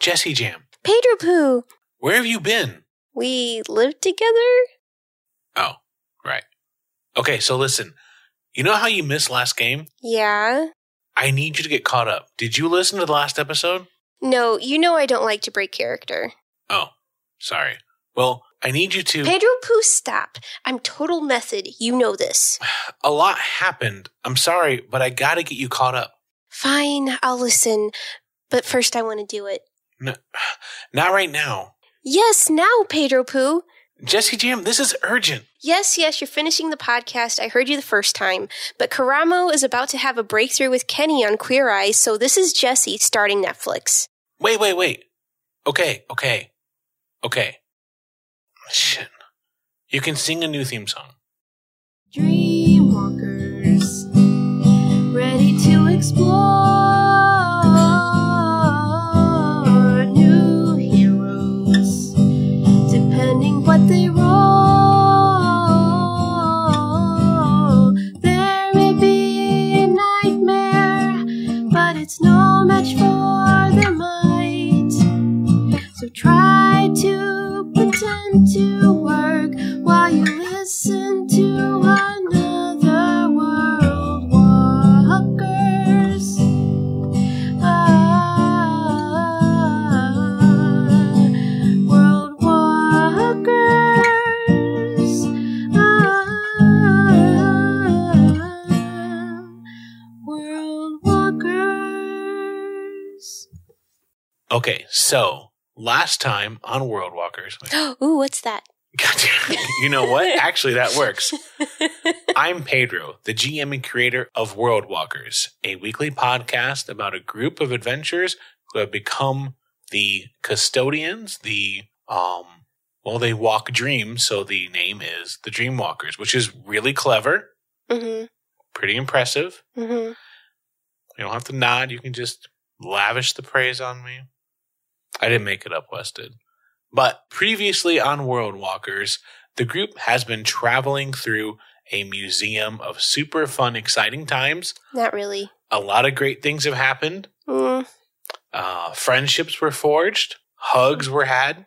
Jesse Jam, Pedro Poo. where have you been? We lived together? Oh, right. Okay, so listen. You know how you missed last game? Yeah. I need you to get caught up. Did you listen to the last episode? No, you know I don't like to break character. Oh, sorry. Well, I need you to. Pedro Poo, stop. I'm total method. You know this. A lot happened. I'm sorry, but I gotta get you caught up. Fine, I'll listen. But first, I want to do it. No, not right now. Yes, now, Pedro Poo. Jesse Jam, this is urgent. Yes, yes, you're finishing the podcast. I heard you the first time. But Karamo is about to have a breakthrough with Kenny on Queer Eye, so this is Jesse starting Netflix. Wait, wait, wait. Okay, okay, okay. Shit. You can sing a new theme song. Dreamwalkers, ready to explore it's no match for their might. So try to pretend to work while you listen to another Okay, so last time on World Walkers. Ooh, what's that? You know what? Actually, that works. I'm Pedro, the GM and creator of World Walkers, a weekly podcast about a group of adventurers who have become the custodians, the um well, they walk dreams, so the name is the Dream Walkers, which is really clever, Mm pretty impressive. hmm. Mm You don't have to nod, you can just lavish the praise on me. I didn't make it up, Wes did. But previously on World Walkers, the group has been traveling through a museum of super fun, exciting times. Not really. A lot of great things have happened. Mm, Uh, friendships were forged. Hugs were had.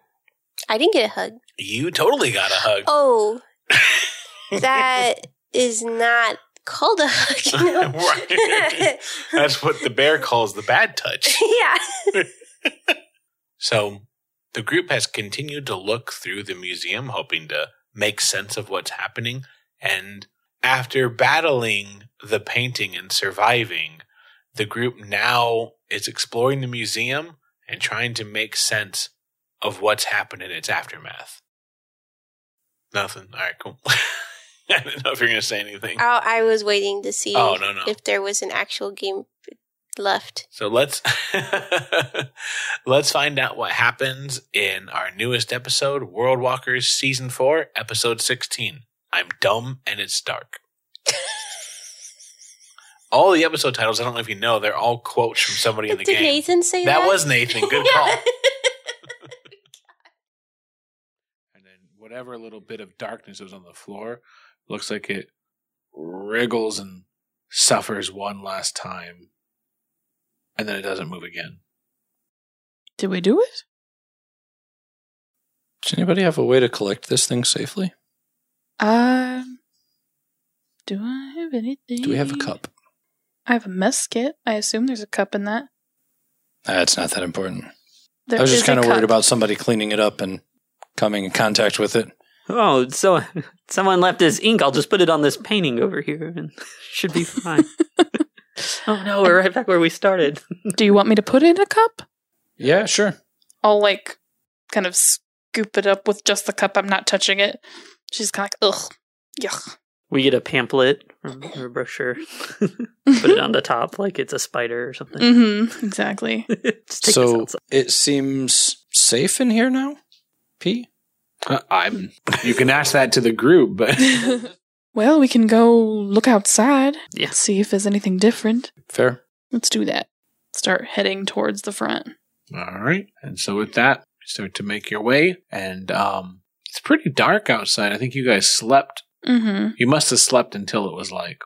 I didn't get a hug. You totally got a hug. Oh, that is not called a hug. you know? Right. That's what the bear calls the bad touch. yeah. So the group has continued to look through the museum, hoping to make sense of what's happening. And after battling the painting and surviving, the group now is exploring the museum and trying to make sense of what's happened in its aftermath. Nothing. All right, cool. I didn't know if you're going to say anything. Oh, I was waiting to see Oh, no, no. if there was an actual game left. So let's let's find out what happens in our newest episode, World Walkers Season 4, Episode 16. I'm dumb and it's dark. all the episode titles, I don't know if you know, they're all quotes from somebody in the Did game. Nathan say that? that was Nathan. Good call. and then whatever little bit of darkness was on the floor looks like it wriggles and suffers one last time. And then it doesn't move again. Did we do it? Does anybody have a way to collect this thing safely? Um, do I have anything? Do we have a cup? I have a mess kit. I assume there's a cup in that. That's not that important. There I was just kind of worried about somebody cleaning it up and coming in contact with it. Oh, so someone left his ink. I'll just put it on this painting over here and should be fine. oh no, we're right back where we started. Do you want me to put it in a cup? Yeah, sure. I'll like kind of scoop it up with just the cup. I'm not touching it. She's kind of like, ugh, yuck. We get a pamphlet or or a brochure, put it on the top like it's a spider or something. Mm-hmm. Exactly. Just take this So it seems safe in here now, P? Uh, I'm. You can ask that to the group, but well, we can go look outside. Yeah. See if there's anything different. Fair. Let's do that. Start heading towards the front. all right. And so with that, you start to make your way, and um, it's pretty dark outside. I think you guys slept Mm-hmm. You must have slept until it was like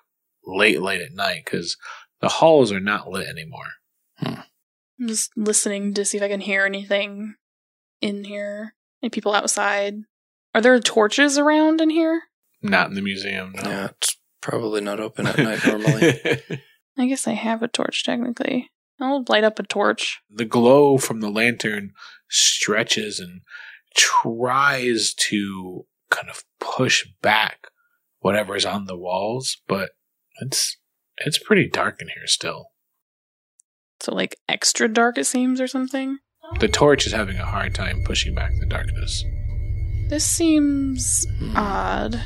late, late at night because the halls are not lit anymore. I'm just listening to see if I can hear anything in here. Any people outside? Are there torches around in here? Not in the museum. No. Yeah, it's probably not open at night normally. I guess I have a torch technically. I'll light up a torch. the glow from the lantern stretches and tries to kind of push back whatever is on the walls, but it's it's pretty dark in here still. So like extra dark it seems or something. The torch is having a hard time pushing back the darkness. This seems hmm. odd.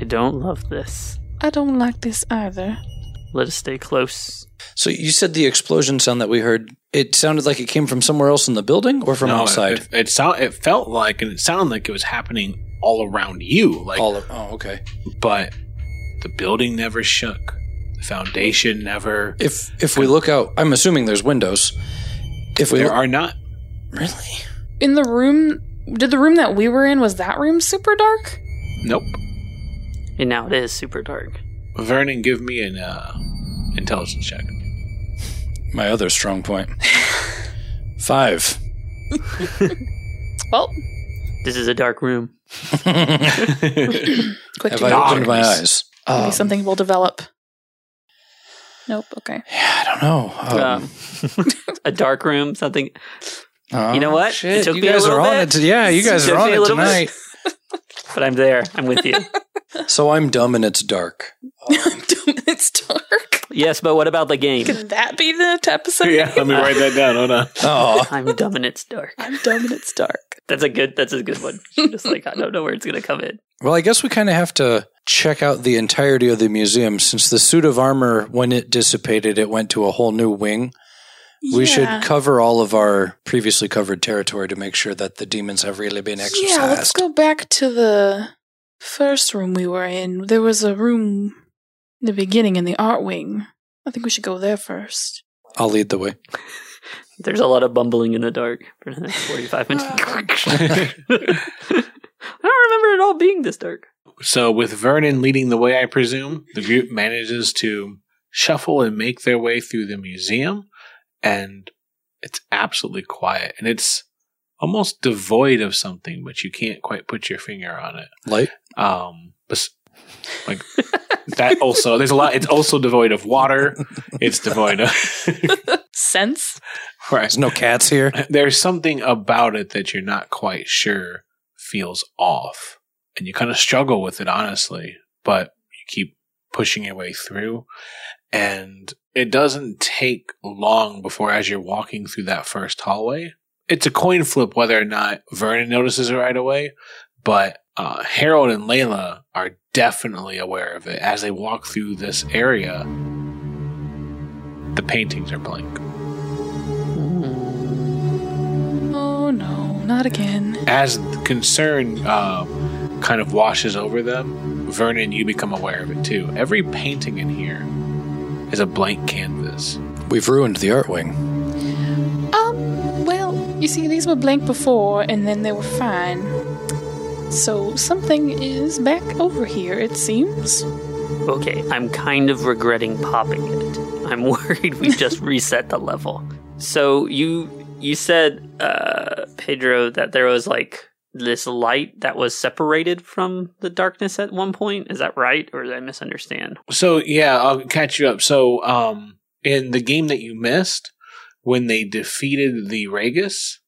I don't love this. I don't like this either. Let us stay close. So you said the explosion sound that we heard. It sounded like it came from somewhere else in the building or from No, outside. It, it, sound, it felt like, and it sounded like it was happening all around you. Like, All of, oh, okay. but the building never shook. The foundation never. If if we look out, I'm assuming there's windows. If we There look, are not. really, In the room did the room that we were in was that room super dark? Nope. And now it is super dark. Vernon, give me an uh, intelligence check. my other strong point. Five. Well, This is a dark room. Have quick I to opened my eyes? Maybe Um, something will develop. Nope, okay. Yeah, I don't know. Um, Um, a dark room, something. oh, you know what? It Shit, took you me a guys little are on bit. it. t- yeah, you guys Took are on me a it bit. tonight. But I'm there. I'm with you. So I'm dumb and it's dark. Um, dumb and it's dark. yes, but what about the game? Can that be the episode? yeah, let me write that down. Hold on. Oh, I'm dumb and it's dark. I'm dumb and it's dark. That's a good. That's a good one. Just like I don't know where it's gonna come in. well, I guess we kind of have to check out the entirety of the museum since the suit of armor, when it dissipated, it went to a whole new wing. We should cover all of our previously covered territory to make sure that the demons have really been exorcised. Yeah, let's go back to the first room we were in. There was a room in the beginning in the art wing. I think we should go there first. I'll lead the way. There's a lot of bumbling in the dark for the next 45 minutes. I don't remember it all being this dark. So, with Vernon leading the way, I presume, the group manages to shuffle and make their way through the museum, and it's absolutely quiet. And it's almost devoid of something, but you can't quite put your finger on it. Light. Um, bes- like that also, there's a lot, it's also devoid of water. It's devoid of, Sense? right. There's no cats here. There's something about it that you're not quite sure feels off. And you kind of struggle with it, honestly, but you keep pushing your way through. And it doesn't take long before, as you're walking through that first hallway, it's a coin flip whether or not Vernon notices it right away. But uh, Harold and Layla are definitely aware of it as they walk through this area. The paintings are blank. Oh no, not again. as concern uh, kind of washes over them, Vernon, you become aware of it too. Every painting in here is a blank canvas. We've ruined the art wing. Um, well, you see, these were blank before, and then they were fine. So something is back over here, it seems. Okay, I'm kind of regretting popping it. I'm worried we just reset the level. So you you said uh Pedro that there was like this light that was separated from the darkness at one point. Is that right or did I misunderstand? So yeah, I'll catch you up. So um, in the game that you missed, when they defeated the Ragus,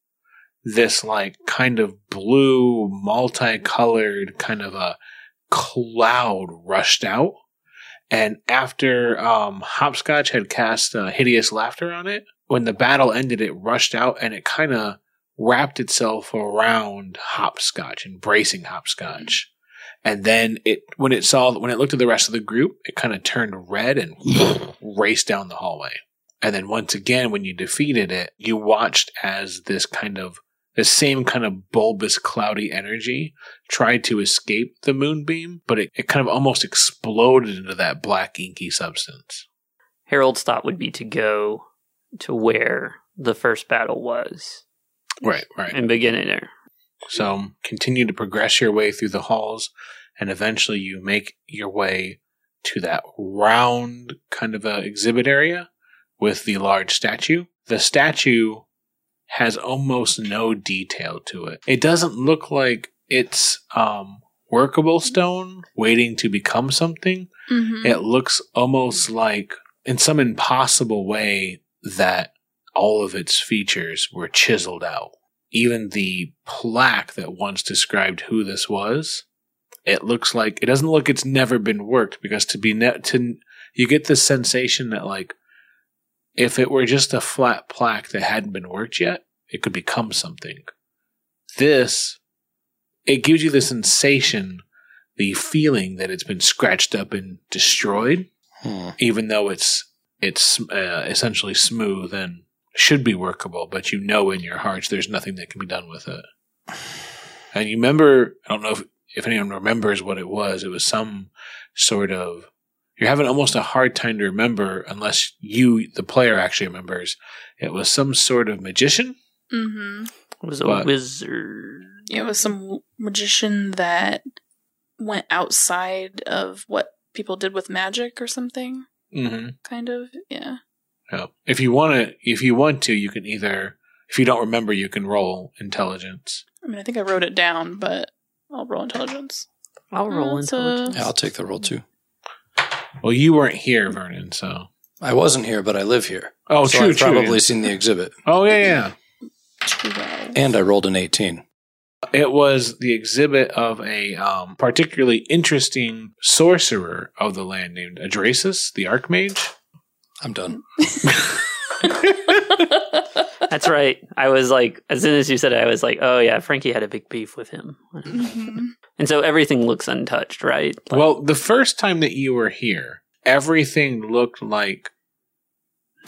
this like kind of blue, multicolored kind of a cloud rushed out. And after um, Hopscotch had cast uh, hideous laughter on it, when the battle ended, it rushed out and it kind of wrapped itself around Hopscotch, embracing Hopscotch. And then it, when it saw, when it looked at the rest of the group, it kind of turned red and raced down the hallway. And then once again, when you defeated it, you watched as this kind of, the same kind of bulbous, cloudy energy tried to escape the moonbeam, but it, it kind of almost exploded into that black, inky substance. Harold's thought would be to go to where the first battle was Right, right. and begin it there. So continue to progress your way through the halls, and eventually you make your way to that round kind of a exhibit area with the large statue. the statue has almost no detail to it. It doesn't look like it's um, workable stone waiting to become something. Mm-hmm. It looks almost like, in some impossible way, that all of its features were chiseled out. Even the plaque that once described who this was, it looks like it doesn't look it's never been worked because to be ne- to you get the sensation that like if it were just a flat plaque that hadn't been worked yet, it could become something. This it gives you the sensation, the feeling that it's been scratched up and destroyed, Hmm. even though it's it's uh, essentially smooth and should be workable, but you know in your hearts there's nothing that can be done with it. And you remember, I don't know if, if anyone remembers what it was. It was some sort of, you're having almost a hard time to remember unless you, the player, actually remembers. It was some sort of magician. Mm-hmm. It was a What? wizard. It was some magician that went outside of what people did with magic or something, Mm-hmm. kind of. Yeah. Yeah. If you want to, if you want to, you can either, if you don't remember, you can roll intelligence. I mean, I think I wrote it down, but I'll roll intelligence. I'll roll That's a- intelligence. Yeah, I'll take the roll too. Well, you weren't here, Vernon, so. I wasn't here, but I live here. Oh, so true, I've true. probably seen the exhibit. Oh, yeah, yeah. Twelve. And I rolled an 18. It was the exhibit of a um, particularly interesting sorcerer of the land named Adrasis, the Archmage. I'm done. That's right. I was like, as soon as you said it, I was like, oh yeah, Frankie had a big beef with him. Mhm. And so everything looks untouched, right? Like- Well, the first time that you were here, everything looked like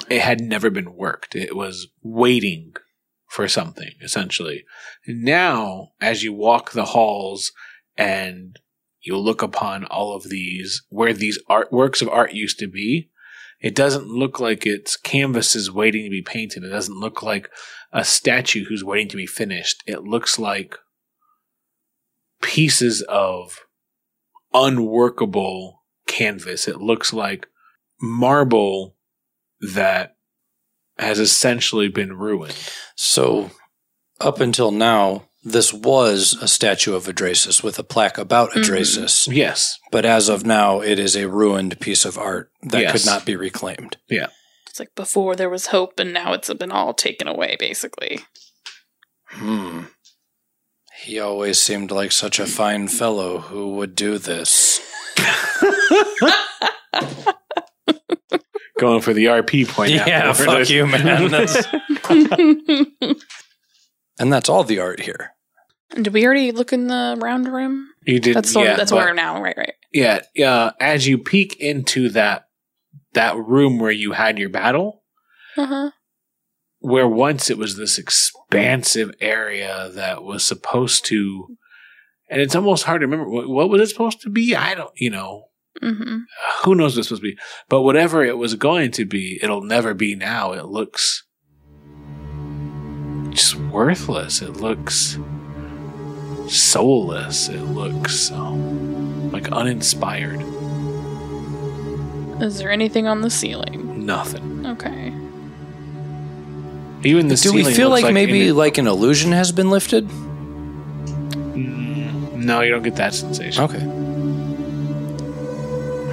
it had never been worked. It was waiting for something, essentially. Now, as you walk the halls and you look upon all of these, where these art works of art used to be, it doesn't look like it's canvases waiting to be painted. It doesn't look like a statue who's waiting to be finished. It looks like pieces of unworkable canvas. It looks like marble that has essentially been ruined. So, up until now, this was a statue of Adrasis with a plaque about Mhm. Yes. But as of now, it is a ruined piece of art that Yes. could not be reclaimed. Yeah. It's like before there was hope, and now it's been all taken away, basically. Hmm. He always seemed like such a fine fellow who would do this. Going for the RP point. Yeah, fuck you, man. That's- and that's all the art here. Did we already look in the round room? You did. That's the yeah, one, that's but- where we're now, right? Right. Yeah, yeah. As you peek into that that room where you had your battle, Uh huh. where once it was this expansive area that was supposed to, and it's almost hard to remember what, what was it supposed to be. I don't, you know, Mm-hmm. who knows what it's supposed to be. But whatever it was going to be, it'll never be now. It looks just worthless. It looks soulless. It looks um, like uninspired. Is there anything on the ceiling? Nothing. Okay. Even the Do we feel looks like, maybe in- like an illusion has been lifted? Mm, no, you don't get that sensation. Okay.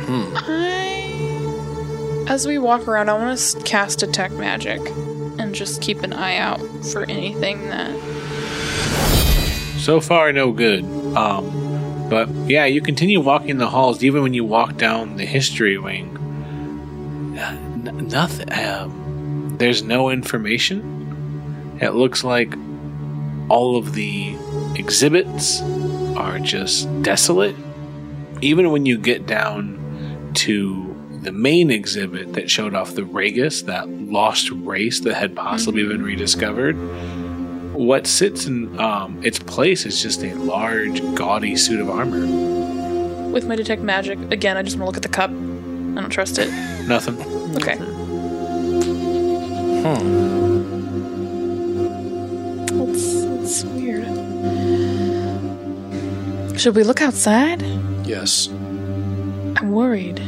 Hmm. I, as we walk around, I want to cast detect magic and just keep an eye out for anything that. So far, no good. Um, but yeah, you continue walking the halls, even when you walk down the history wing. Uh, n- nothing. Um, there's no information. It looks like all of the exhibits are just desolate. Even when you get down to the main exhibit that showed off the Ragus, that lost race that had possibly been rediscovered, what sits in um, its place is just a large, gaudy suit of armor. With my detect magic, again, I just want to look at the cup. I don't trust it. Nothing. Okay. Hmm. That's, that's weird. Should we look outside? Yes. I'm worried.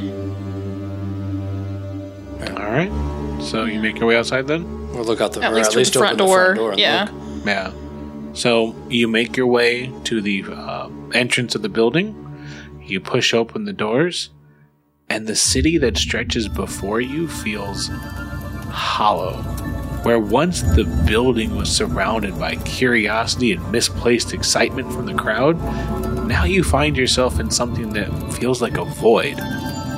All right. So you make your way outside then? Or look out the At or least at to least the front open door. the front door. and yeah. look. Yeah. So you make your way to the uh, entrance of the building. You push open the doors, and the city that stretches before you feels hollow. Where once the building was surrounded by curiosity and misplaced excitement from the crowd, now you find yourself in something that feels like a void.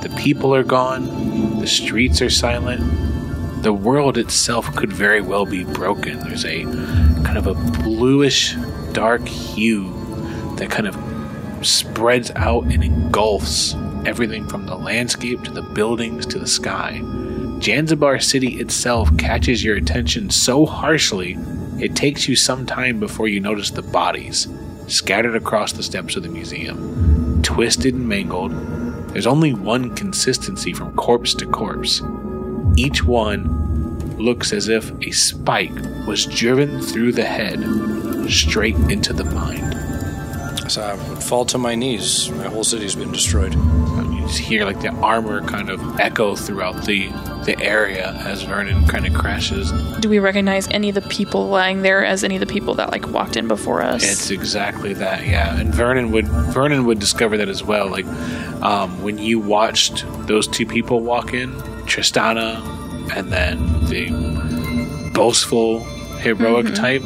The people are gone, the streets are silent, the world itself could very well be broken. There's a kind of a bluish, dark hue that kind of spreads out and engulfs everything from the landscape to the buildings to the sky. Zanzibar City itself catches your attention so harshly, it takes you some time before you notice the bodies scattered across the steps of the museum. Twisted and mangled, there's only one consistency from corpse to corpse. Each one looks as if a spike was driven through the head, straight into the mind. So I would fall to my knees. My whole city's been destroyed. Just hear like the armor kind of echo throughout the the area as Vernon kind of crashes. Do we recognize any of the people lying there as any of the people that like walked in before us? It's exactly that, yeah. And Vernon would Vernon would discover that as well. Like um, when you watched those two people walk in, Tristana, and then the boastful heroic type.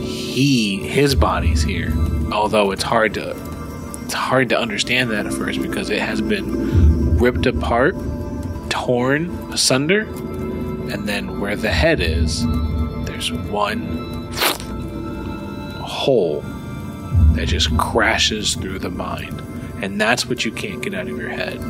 He his body's here, although it's hard to it's hard to understand that at first because it has been ripped apart, torn asunder, and then where the head is, there's one hole that just crashes through the mind. And that's what you can't get out of your head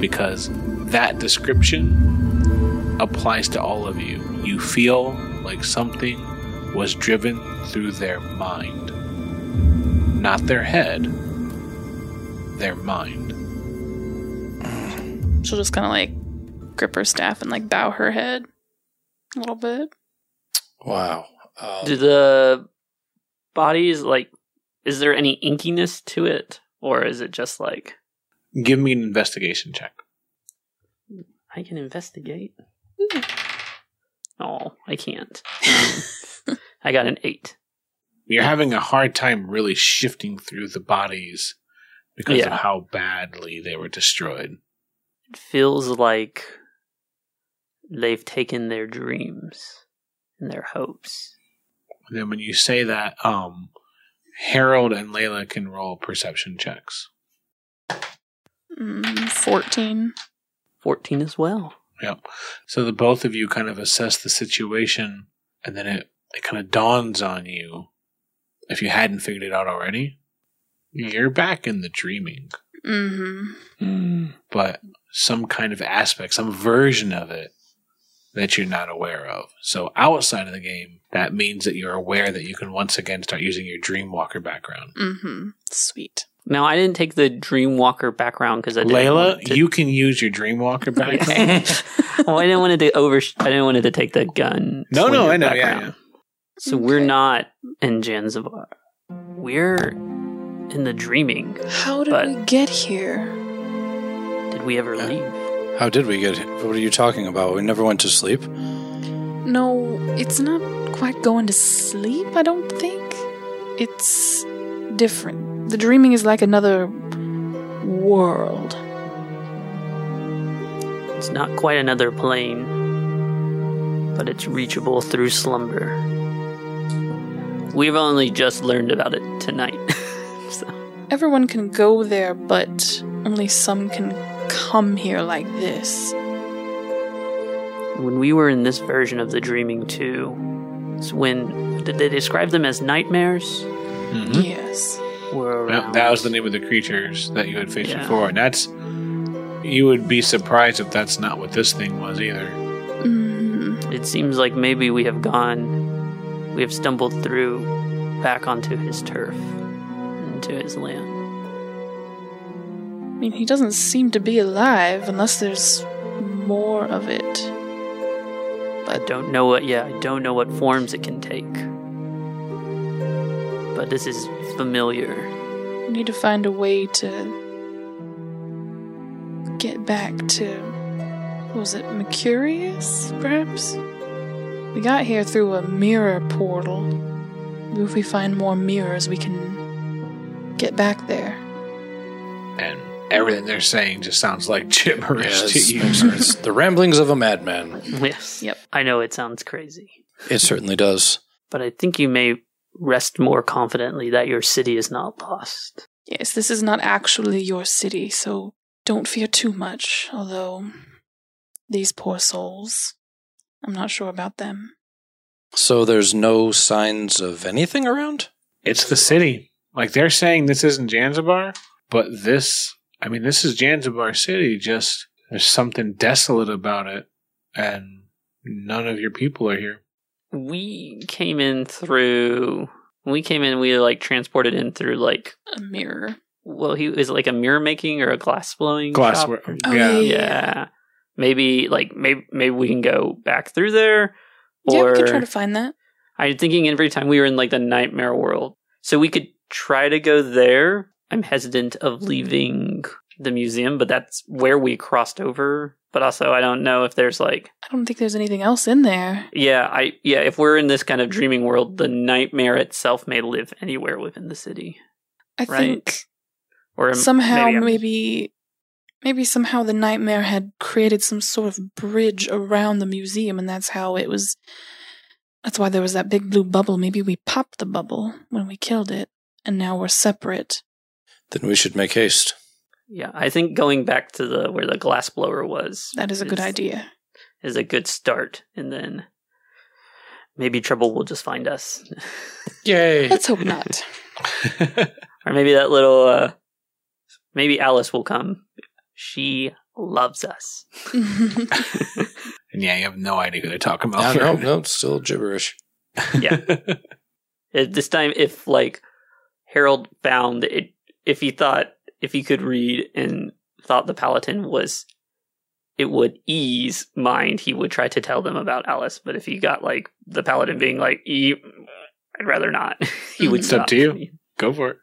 because that description applies to all of you. You feel like something was driven through their mind, not their head, their mind. She'll just kind of like grip her staff and like bow her head a little bit. Wow. Um, Do the bodies like? Is there any inkiness to it, or is it just like Give me an investigation check. I can investigate? Oh, I can't. I got an eight. You're having a hard time really shifting through the bodies because Yeah. of how badly they were destroyed. It feels like they've taken their dreams and their hopes. And then when you say that, um, Harold and Layla can roll perception checks. Mm, 14. Fourteen as well. Yep. So the both of you kind of assess the situation, and then it, it kind of dawns on you, if you hadn't figured it out already, you're back in the dreaming. Mm-hmm. But some kind of aspect, some version of it that you're not aware of. So outside of the game, that means that you're aware that you can once again start using your Dreamwalker background. Mm-hmm. Sweet. Now I didn't take the Dreamwalker background because I didn't Layla, want to- you can use your Dreamwalker background. well, I didn't want to over. I didn't want to take the gun. no, no, I know. Yeah, yeah. So we're not in Zanzibar. We're in the dreaming. How did But- we get here? Did we ever leave? how did we get? here? What are you talking about? We never went to sleep. No, it's not quite going to sleep, I don't think. It's different. The dreaming is like another world. It's not quite another plane, but it's reachable through slumber. We've only just learned about it tonight. So, Everyone can go there, but only some can come here like this. when we were in this version of the dreaming too, it's when did they describe them as nightmares? Mhm. Yes. Were That, around. that was the name of the creatures that you had faced Yeah. before. And that's. You would be surprised if that's not what this thing was either. Mm, It seems like maybe we have gone, we have stumbled through back onto his turf, into his land. I mean, he doesn't seem to be alive unless there's more of it. I don't know what, yeah, I don't know what forms it can take. But this is familiar. We need to find a way to get back to. Was it Mercurius, perhaps? We got here through a mirror portal. If we find more mirrors, we can get back there. And everything they're saying just sounds like gibberish Yes, to you. it's- it's the ramblings of a madman. Yes. Yep. I know it sounds crazy, It certainly does. but I think you may rest more confidently that your city is not lost. Yes, this is not actually your city, so don't fear too much. Although, these poor souls, I'm not sure about them. So there's no signs of anything around? It's the city. Like they're saying this isn't Zanzibar, but this, I mean, this is Zanzibar City. Just there's something desolate about it, and none of your people are here. We came in through. When we came in, we like transported in through like. A mirror. Well, he is it like a mirror making or a glass blowing. Glass, shop? Oh, yeah. yeah, Yeah. Maybe like maybe maybe we can go back through there, yeah, or we can try to find that. I'm thinking every time we were in like the nightmare world, so we could try to go there. I'm hesitant of leaving the museum, but that's where we crossed over. But also, I don't know if there's like I don't think there's anything else in there. Yeah, I yeah, if we're in this kind of dreaming world, the nightmare itself may live anywhere within the city. I Right. think Or somehow maybe maybe maybe somehow the nightmare had created some sort of bridge around the museum and that's how it was that's why there was that big blue bubble maybe we popped the bubble when we killed it and now we're separate Then we should make haste. Yeah, I think going back to the where the glass blower was that is a good idea Is a good start, and then maybe trouble will just find us, Yay! let's hope not or maybe that little uh maybe Alice will come. She loves us. And yeah, you have no idea who they're talking about. no, no, no, it's still gibberish. Yeah. At this time, if like Harold found it, if he thought if he could read and thought the Paladin was, it would ease mind. He would try to tell them about Alice. But if he got like the Paladin being like, e, I'd rather not. he would It's up to you. Go for it.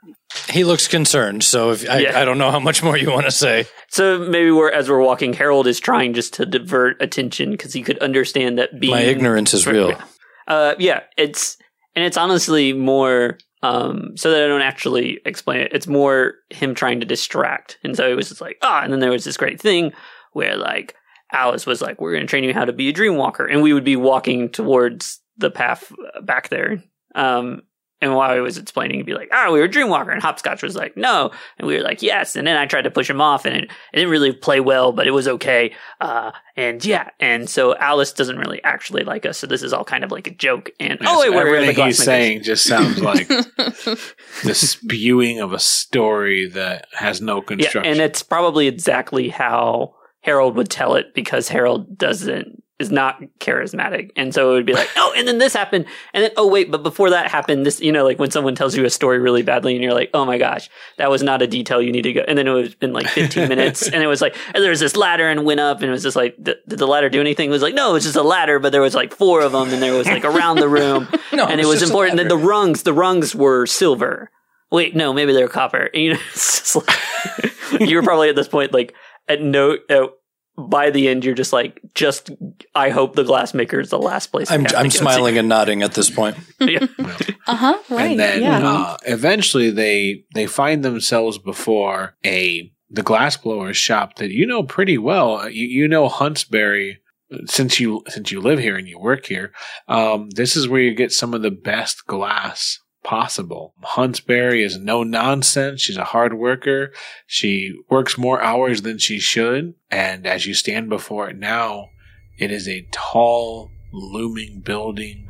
He looks concerned, so if, I, Yeah. I don't know how much more you want to say. So maybe we're as we're walking, Harold is trying just to divert attention because he could understand that being My ignorance is real. Uh, yeah, it's and it's honestly more um so that I don't actually explain it. It's more him trying to distract, and so it was just like ah, and then there was this great thing where like Alice was like, "We're going to train you how to be a dream walker," and we would be walking towards the path back there. Um, and while I was explaining, he'd be like, "Ah, we were dream walker," and Hopscotch was like, "No," and we were like, "Yes," and then I tried to push him off, and it, it didn't really play well, but it was okay. Uh, and yeah, and so Alice doesn't really actually like us, so this is all kind of like a joke. And oh, wait, Yes, the everything he's saying just sounds like the spewing of a story that has no Yeah, construction. and it's probably exactly how Harold would tell it because Harold doesn't is not charismatic, and so it would be like, oh, and then this happened, and then oh wait, but before that happened, this you know like when someone tells you a story really badly, and you're like, oh my gosh, that was not a detail you need to go, and then it was been like 15 minutes, and it was like and there was this ladder and went up, and it was just like, did, did the ladder do anything? It was like, no, it was just a ladder, but there was like four of them, and there was like around the room, No, and it was a important that ladder. the rungs, the rungs were silver. Wait, no, maybe they're copper. You know, it's just like, you were probably at this point like at no. At, by the end, you're just like, just I hope the glassmaker is the last place. I I'm, I'm go to. smiling and nodding at this point. Yeah. uh huh right and then yeah uh, eventually they they find themselves before a the glassblower shop that you know pretty well. You, you know Huntsbury since you since you live here and you work here. Um, this is where you get some of the best glass possible. Huntsberry is no nonsense. She's a hard worker. She works more hours than she should, and as you stand before it now, it is a tall, looming building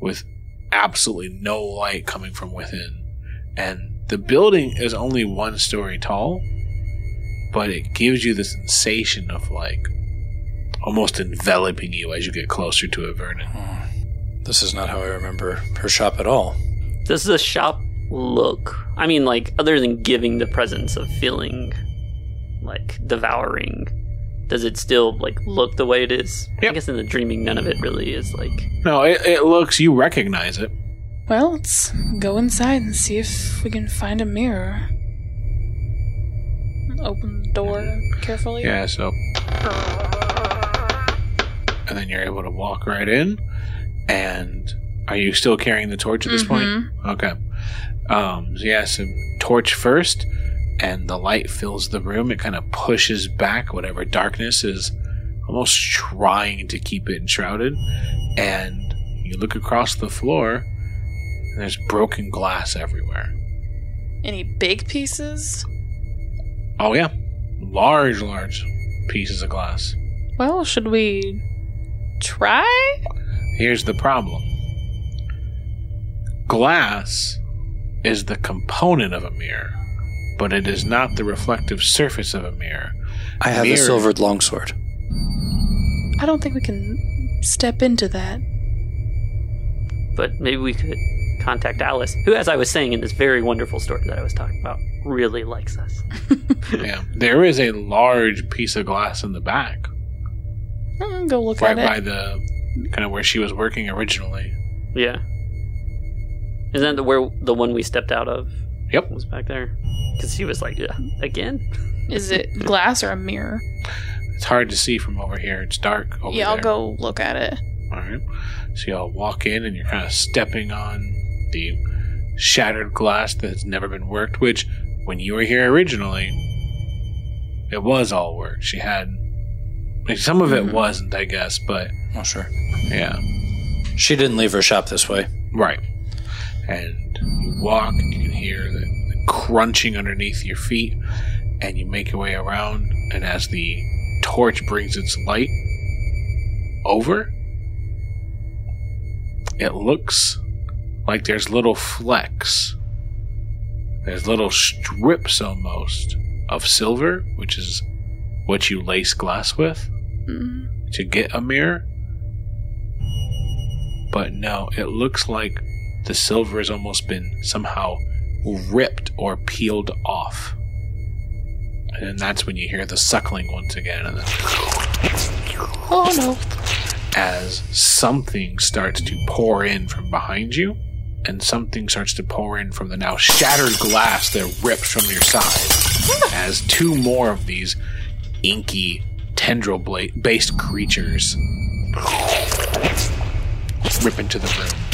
with absolutely no light coming from within. And the building is only one story tall, but it gives you the sensation of like almost enveloping you as you get closer to it, Vernon. Hmm. This is not how I remember her shop at all. Does the shop look? I mean, like other than giving the presence of feeling like devouring, does it still like look the way it is? I guess in the dreaming, none of it really is like. No, it, it looks, you recognize it. well let's go inside and see if we can find a mirror open the door carefully Yeah, so. And then you're able to walk right in. And are you still carrying the torch at this point? Mhm. Okay. Um, so yeah, so torch first, and the light fills the room. It kind of pushes back whatever darkness is almost trying to keep it enshrouded. And you look across the floor, and there's broken glass everywhere. Any big pieces? Oh, yeah. Large, large pieces of glass. Well, should we try? Here's the problem glass is the component of a mirror, but it is not the reflective surface of a mirror. I have Mirror. a silvered longsword. I don't think we can step into that. But maybe we could contact Alice, who, as I was saying in this very wonderful story that I was talking about, really likes us. yeah. There is a large piece of glass in the back, Uh, go look right at it. Right by the kind of where she was working originally. Yeah. Isn't that the, where the one we stepped out of Yep. was back there? Because he was like, yeah, again? Is it glass or a mirror? It's hard to see from over here. It's dark over yeah, I'll there. go look at it. All right. So y'all walk in and you're kind of stepping on the shattered glass that has never been worked, which when you were here originally, it was all worked. She had. Like, some of it Mhm. wasn't, I guess, but Oh, sure. yeah. She didn't leave her shop this way. Right. And you walk and you can hear the, the crunching underneath your feet, and you make your way around. And as the torch brings its light over, it looks like there's little flecks. There's little strips almost of silver, which is what you lace glass with Mm. to get a mirror. But no, it looks like the silver has almost been somehow ripped or peeled off. And that's when you hear the suckling once again, and then Oh no. as something starts to pour in from behind you, and something starts to pour in from the now shattered glass that rips from your side, as two more of these inky tendril bla- based creatures rip into the room.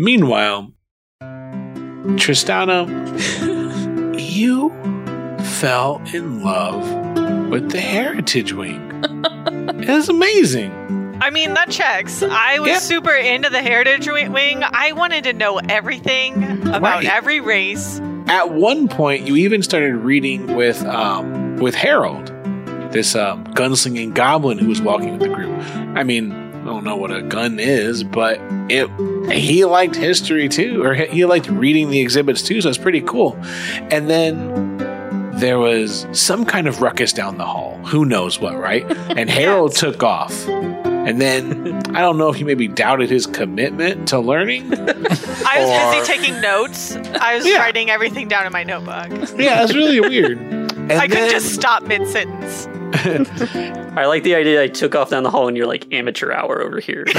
Meanwhile, Tristana, you fell in love with the Heritage Wing. It's amazing. I mean, that checks. I was Yeah. super into the Heritage Wing. I wanted to know everything about Right. every race. At one point, you even started reading with um, with Harold, this um, gunslinging goblin who was walking with the group. I mean, don't know what a gun is, but it he liked history too, or he liked reading the exhibits too. So it's pretty cool. And then there was some kind of ruckus down the hall. Who knows what, right? And Harold took off. And then I don't know if he maybe doubted his commitment to learning. I was busy taking notes. I was Yeah. writing everything down in my notebook. yeah, it's really weird. And I couldn't just stop mid sentence. I like the idea I took off down the hall and you're like amateur hour over here.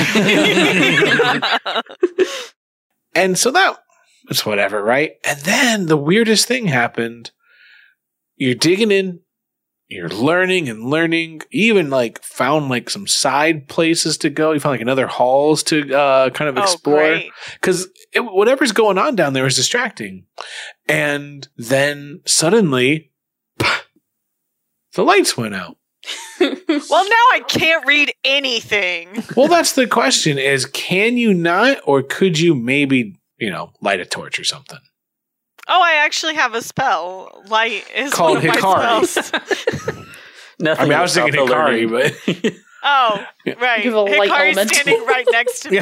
And so that was whatever, right? And then the weirdest thing happened. You're digging in, you're learning and learning. You even like found like some side places to go. You found like another halls to uh, kind of oh, explore great. because whatever's going on down there is distracting. And then suddenly, the lights went out. Well, now I can't read anything. Well, that's the question: is can you not, or could you maybe, you know, light a torch or something? Oh, I actually have a spell. Light is Called one of my Hikari. spells. Nothing I mean, I was thinking Hikari, learning. but Oh, right. Give a light Hikari's element. standing right next to me.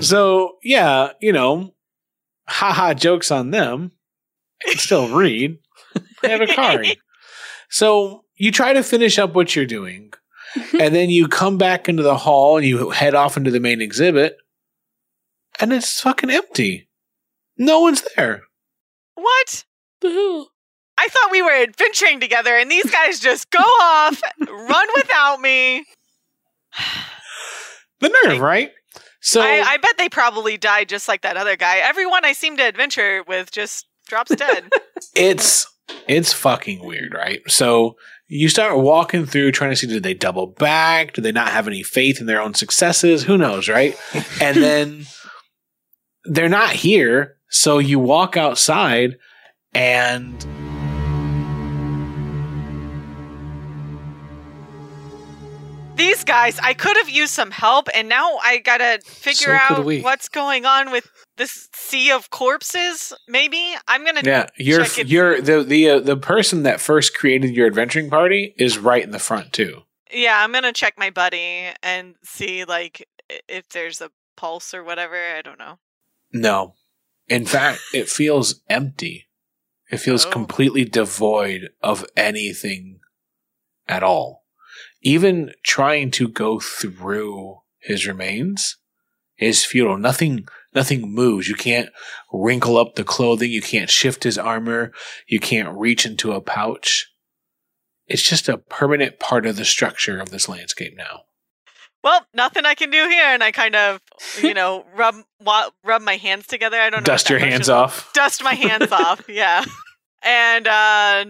So yeah, you know, haha, jokes on them. I can still read. They have a Kari. So you try to finish up what you're doing, and then you come back into the hall and you head off into the main exhibit, and it's fucking empty. No one's there. What? I thought we were adventuring together, and these guys just go off, run without me. The nerve, right? So I, I bet they probably died just like that other guy. Everyone I seem to adventure with just drops dead. it's it's fucking weird, right? So you start walking through trying to see did they double back? Do they not have any faith in their own successes? Who knows, right? and then they're not here. So you walk outside and These guys, I could have used some help, and now I gotta figure So out what's going on with this sea of corpses. Maybe I'm gonna. yeah, you're you're the the uh, the person that first created your adventuring party is right in the front too. Yeah, I'm gonna check my buddy and see like if there's a pulse or whatever. I don't know. No. In fact, it feels empty. It feels Oh. completely devoid of anything at all. Even trying to go through his remains is futile. Nothing nothing moves. You can't wrinkle up the clothing, you can't shift his armor, you can't reach into a pouch. It's just a permanent part of the structure of this landscape now. Well, nothing I can do here, and I kind of, you know, rub wa- rub my hands together. I don't know. Dust your hands off. dust my hands off yeah and uh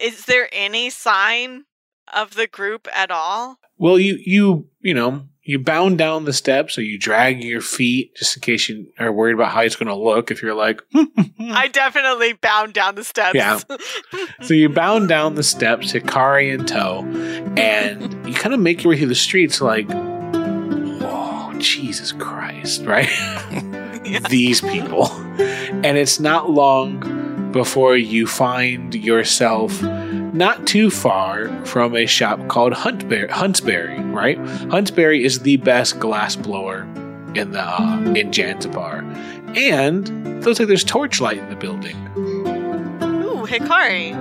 is there any sign of the group at all Well, you you you know you bound down the steps, or you drag your feet just in case you are worried about how it's going to look. If you're like, i definitely bound down the steps Yeah. so you bound down the steps, Hikari in tow, and you kind of make your way through the streets like, oh Jesus Christ, right? These people, and it's not long before you find yourself not too far from a shop called Huntberry, Huntsberry, right? Huntsberry is the best glass blower in the uh, in Janzibar, and it looks like there's torchlight in the building. ooh hikari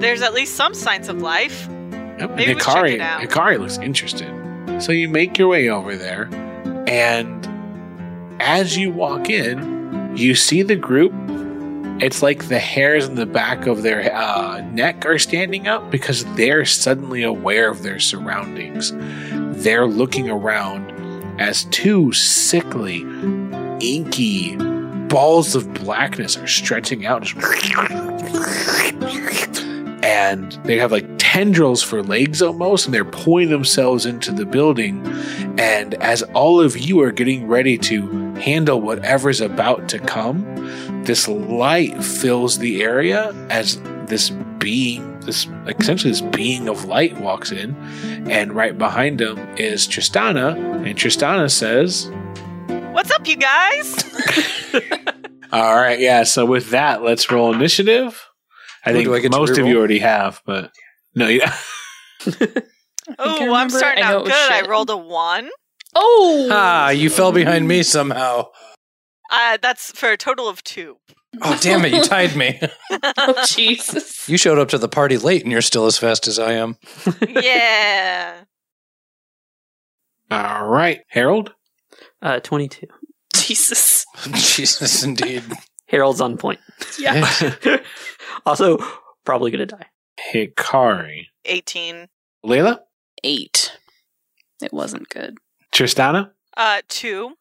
there's at least some signs of life Yep, Maybe and we should check Hikari, it out. Hikari looks interested. So you make your way over there, and as you walk in, you see the group. It's like the hairs in the back of their uh, neck are standing up because they're suddenly aware of their surroundings. They're looking around as two sickly, inky balls of blackness are stretching out. And they have like tendrils for legs almost, and they're pulling themselves into the building. And as all of you are getting ready to handle whatever's about to come, this light fills the area as this being, this essentially this being of light walks in, and right behind him is Tristana, and Tristana says, what's up you guys "All right, yeah." So with that, let's roll initiative. I Ooh, think do I most of you already have, but no, yeah. oh I i'm starting out it was good i rolled a one Oh! Ah, you fell behind me somehow. uh that's for a total of two Oh, damn it, you tied me. Oh, Jesus. You showed up to the party late and you're still as fast as I am. yeah All right, Harold. Uh, 22. Jesus. Jesus, indeed. Harold's on point. Yeah. also, probably gonna die. Hikari. 18 Layla? Eight. It wasn't good. Tristana? uh two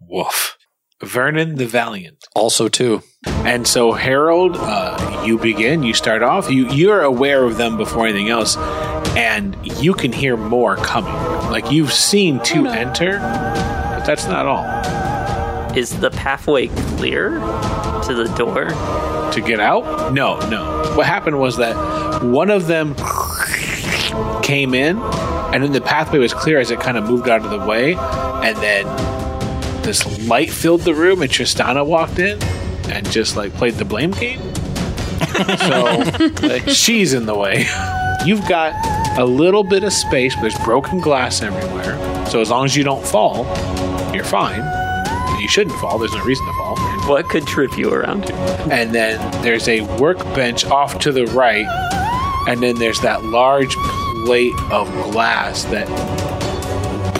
Woof. Vernon the Valiant. Also, two. And so, Harold, uh, you begin. You start off. You you're aware of them before anything else, and you can hear more coming. Like you've seen two enter, but that's not all. Is the pathway clear to the door? To get out? No, no. What happened was that one of them came in, and then the pathway was clear as it kind of moved out of the way, and then this light filled the room, and Tristana walked in and just like played the blame game. so she's in the way. You've got a little bit of space, but there's broken glass everywhere. So as long as you don't fall, you're fine. You shouldn't fall. There's no reason to fall. What could trip you around? And then there's a workbench off to the right. And then there's that large plate of glass that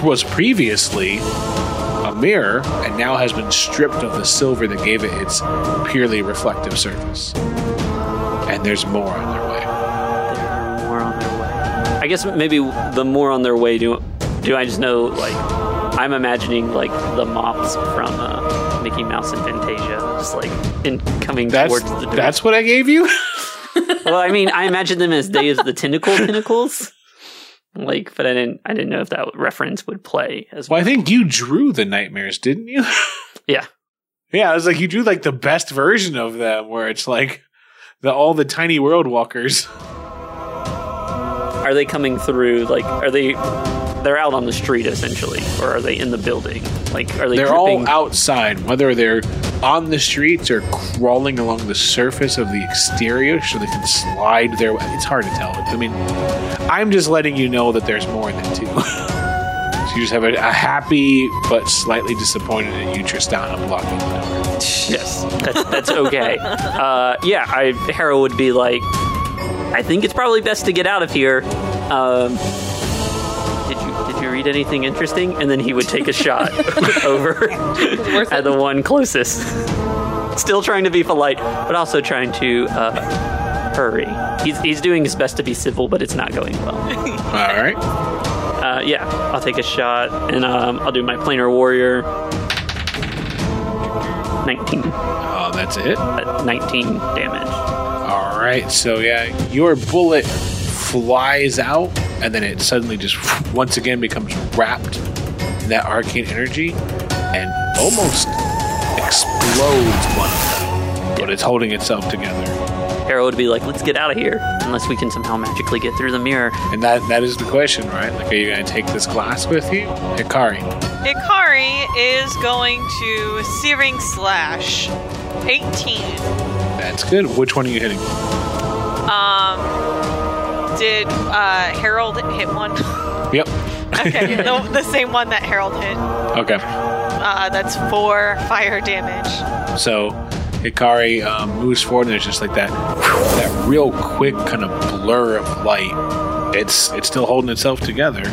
was previously a mirror and now has been stripped of the silver that gave it its purely reflective surface. And there's more on their way. There are more on their way. I guess maybe the more on their way. Do do I just know like I'm imagining like the mops from uh, Mickey Mouse and Fantasia, just like in coming That's towards the door. that's what I gave you. well, I mean, I imagine them as Day of the Tentacle Tentacles. Like, but I didn't. I didn't know if that reference would play as well. Well, I think you drew the nightmares, didn't you? Yeah. Yeah, it was like you drew like the best version of them, where it's like the all the tiny world walkers. Are they coming through? Like, are they? They're out on the street essentially, or are they in the building? Like, are they? They're dripping? all outside, whether they're on the streets or crawling along the surface of the exterior so they can slide their way. It's hard to tell. I mean, I'm just letting you know that there's more than two. so you just have a, a happy but slightly disappointed at you, Tristana, blocking the door. Yes, that's, that's okay. uh, yeah, I Harold would be like, I think it's probably best to get out of here. Um, read anything interesting? And then he would take a shot over at the one closest. Still trying to be polite, but also trying to uh, hurry. He's he's doing his best to be civil, but it's not going well. All right. Uh, yeah, I'll take a shot, and um, I'll do my planar warrior. 19, Oh, that's it. uh, 19 damage. All right. So yeah, your bullet flies out, and then it suddenly just once again becomes wrapped in that arcane energy, and almost explodes one of them. But it's holding itself together, Harold would be like, let's get out of here, unless we can somehow magically get through the mirror. and that that is the question, right? Like, are you going to take this glass with you, Hikari? Ikari is going to Searing Slash. 18. That's good. Which one are you hitting? Um, did uh, Harold hit one? Yep. Okay, the, the same one that Harold hit. Okay. Uh, that's four fire damage. So Hikari um, moves forward, and there's just like that that real quick kind of blur of light. It's it's still holding itself together,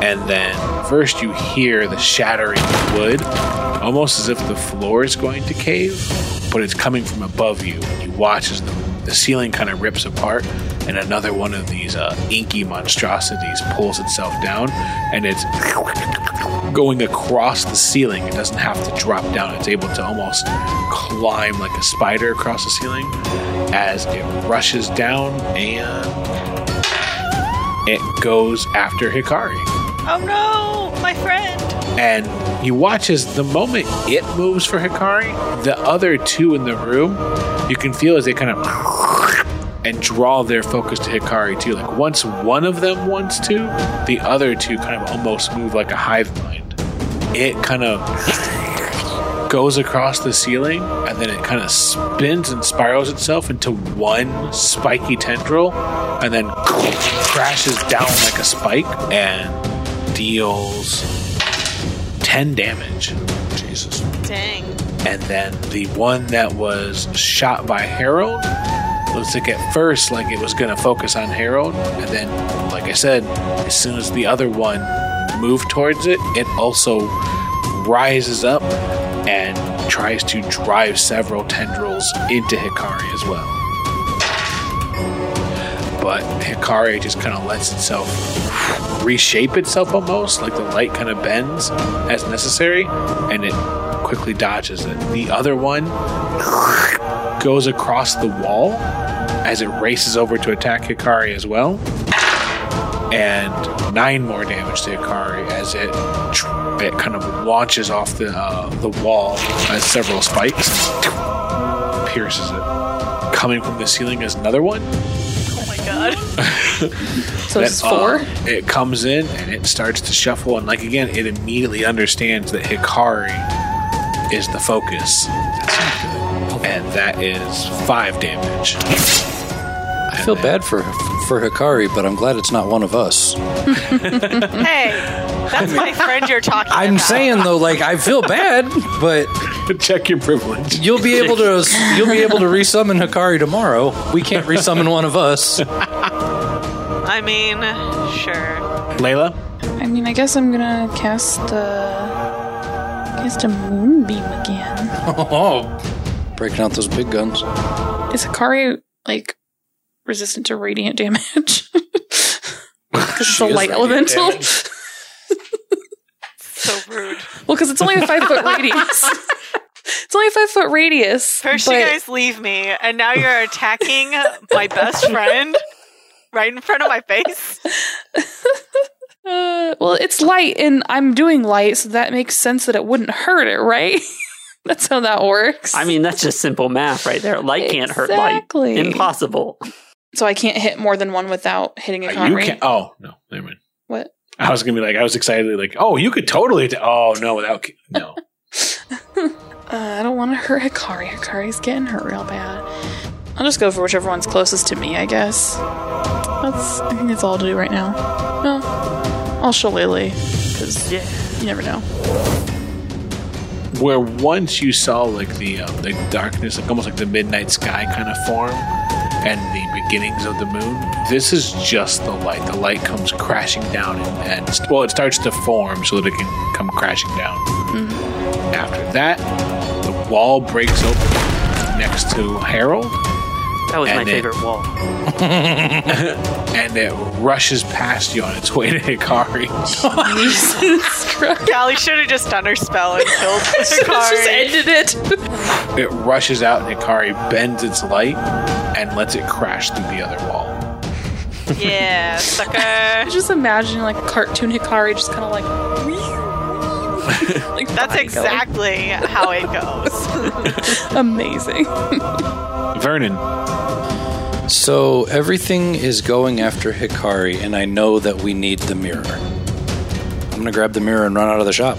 and then first you hear the shattering wood, almost as if the floor is going to cave, but it's coming from above you. You watch as the, the ceiling kind of rips apart, and another one of these uh, inky monstrosities pulls itself down, and it's going across the ceiling. It doesn't have to drop down. It's able to almost climb like a spider across the ceiling as it rushes down and it goes after Hikari. Oh no, my friend. And you watch as the moment it moves for Hikari, the other two in the room, you can feel as they kind of and draw their focus to Hikari too. Like once one of them wants to, the other two kind of almost move like a hive mind. It kind of goes across the ceiling and then it kind of spins and spirals itself into one spiky tendril and then crashes down like a spike and deals 10 damage. Jesus. Dang. And then the one that was shot by Harold looks like at first like it was going to focus on Harold. And then, like I said, as soon as the other one moved towards it, it also rises up and tries to drive several tendrils into Hikari as well. But Hikari just kind of lets itself reshape itself almost, like the light kind of bends as necessary, and it quickly dodges it. The other one goes across the wall as it races over to attack Hikari as well. And nine more damage to Hikari as it it kind of launches off the uh, the wall as several spikes pierces it. Coming from the ceiling is another one. Oh my god. So it's four. uh, it comes in and it starts to shuffle, and like again, it immediately understands that Hikari is the focus. And that is five damage. I feel bad for for Hikari, but I'm glad it's not one of us. hey, that's my friend you're talking to. I'm about. saying though, like I feel bad, but Check your privilege. you'll be able to you'll be able to resummon Hikari tomorrow. We can't resummon one of us. I mean, sure. Layla? I mean, I guess I'm gonna cast uh, cast a moonbeam again. Oh, breaking out those big guns. Is Hikari like resistant to radiant damage? Because it's a is light elemental. So rude. well, because it's only a five foot radius. It's only a five foot radius. First, but- you guys leave me, and now you're attacking my best friend right in front of my face. Uh, well, it's light, and I'm doing light, so that makes sense that it wouldn't hurt it, right? That's how that works. I mean, that's just simple math right there. Light can't hurt Exactly. light. Impossible. so I can't hit more than one without hitting a Uh, con you rate. can Oh no, never mind. What? I was gonna be like, I was excited, like, oh, you could totally. T- oh no, without no. Uh, I don't want to hurt Hikari. Hikari's getting hurt real bad. I'll just go for whichever one's closest to me, I guess. That's. I think that's all I'll do right now. No, I'll show shillelagh because Yeah. you never know. Where once you saw like the um, the darkness, like almost like the midnight sky kind of form, and the beginnings of the moon. This is just the light. The light comes crashing down, and, and well, it starts to form so that it can come crashing down. After that, the wall breaks open next to Harold, That was my it- favorite wall. and it rushes past you on its way to Hikari. Jesus Christ. Callie should have just done her spell and killed Hikari. Just Hikari. ended it. It rushes out, and Hikari bends its light and lets it crash through the other wall. Yeah, sucker. just imagine like a cartoon Hikari just kind of like. like That's body going. exactly how it goes. amazing. Vernon, So everything is going after Hikari, and I know that we need the mirror. I'm gonna grab the mirror and run out of the shop.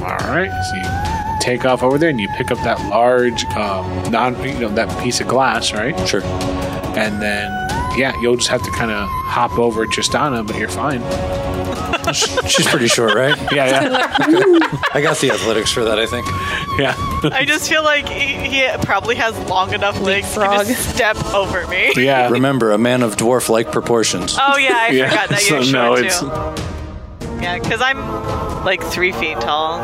all right. So you take off over there, and you pick up that large, um, non, you know, that piece of glass, right? Sure. And then, yeah, you'll just have to kind of hop over Tristana, but you're fine. She's pretty short, right? Yeah, yeah, I got the athletics for that, I think. yeah. I just feel like he, he probably has long enough legs to just step over me. yeah. Remember, a man of dwarf-like proportions. Oh yeah, I Yeah, forgot that you're no, short it's- too. Yeah, because I'm like three feet tall.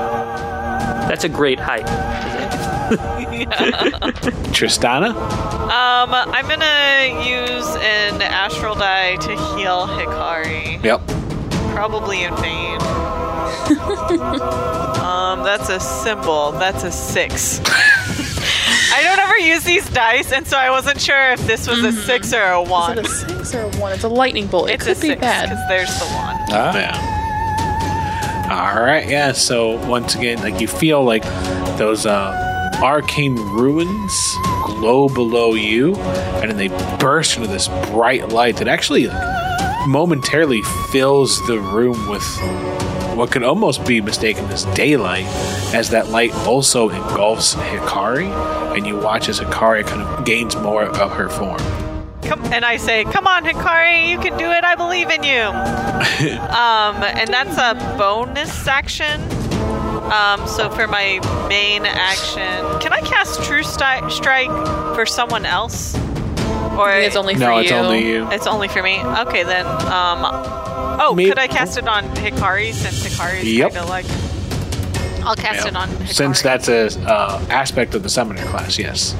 That's a great height. Tristana? Um, I'm gonna use an astral die to heal Hikari, Yep. probably in vain. um, that's a symbol. That's a six. I don't ever use these dice, and so I wasn't sure if this was a six or a Is one. it a six or a one? It's a lightning bolt. It it's could a be six bad. because there's the one. Ah, Yeah. All right, yeah. So once again, like you feel like those uh, arcane ruins glow below you, and then they burst into this bright light that actually momentarily fills the room with what could almost be mistaken as daylight, as that light also engulfs Hikari, and you watch as Hikari kind of gains more of her form. Come, and I say, "Come on, Hikari, you can do it. I believe in you." um, and that's a bonus action. Um, so for my main action, can I cast True Sti- Strike for someone else? Or it's only for no, you. it's only you. it's only for me. Okay, then. Um, oh, Me- could I cast it on Hikari since Hikari is Yep. kind of like? I'll cast Yeah. it on Hikari. Since that's a uh, aspect of the summoner class, yes.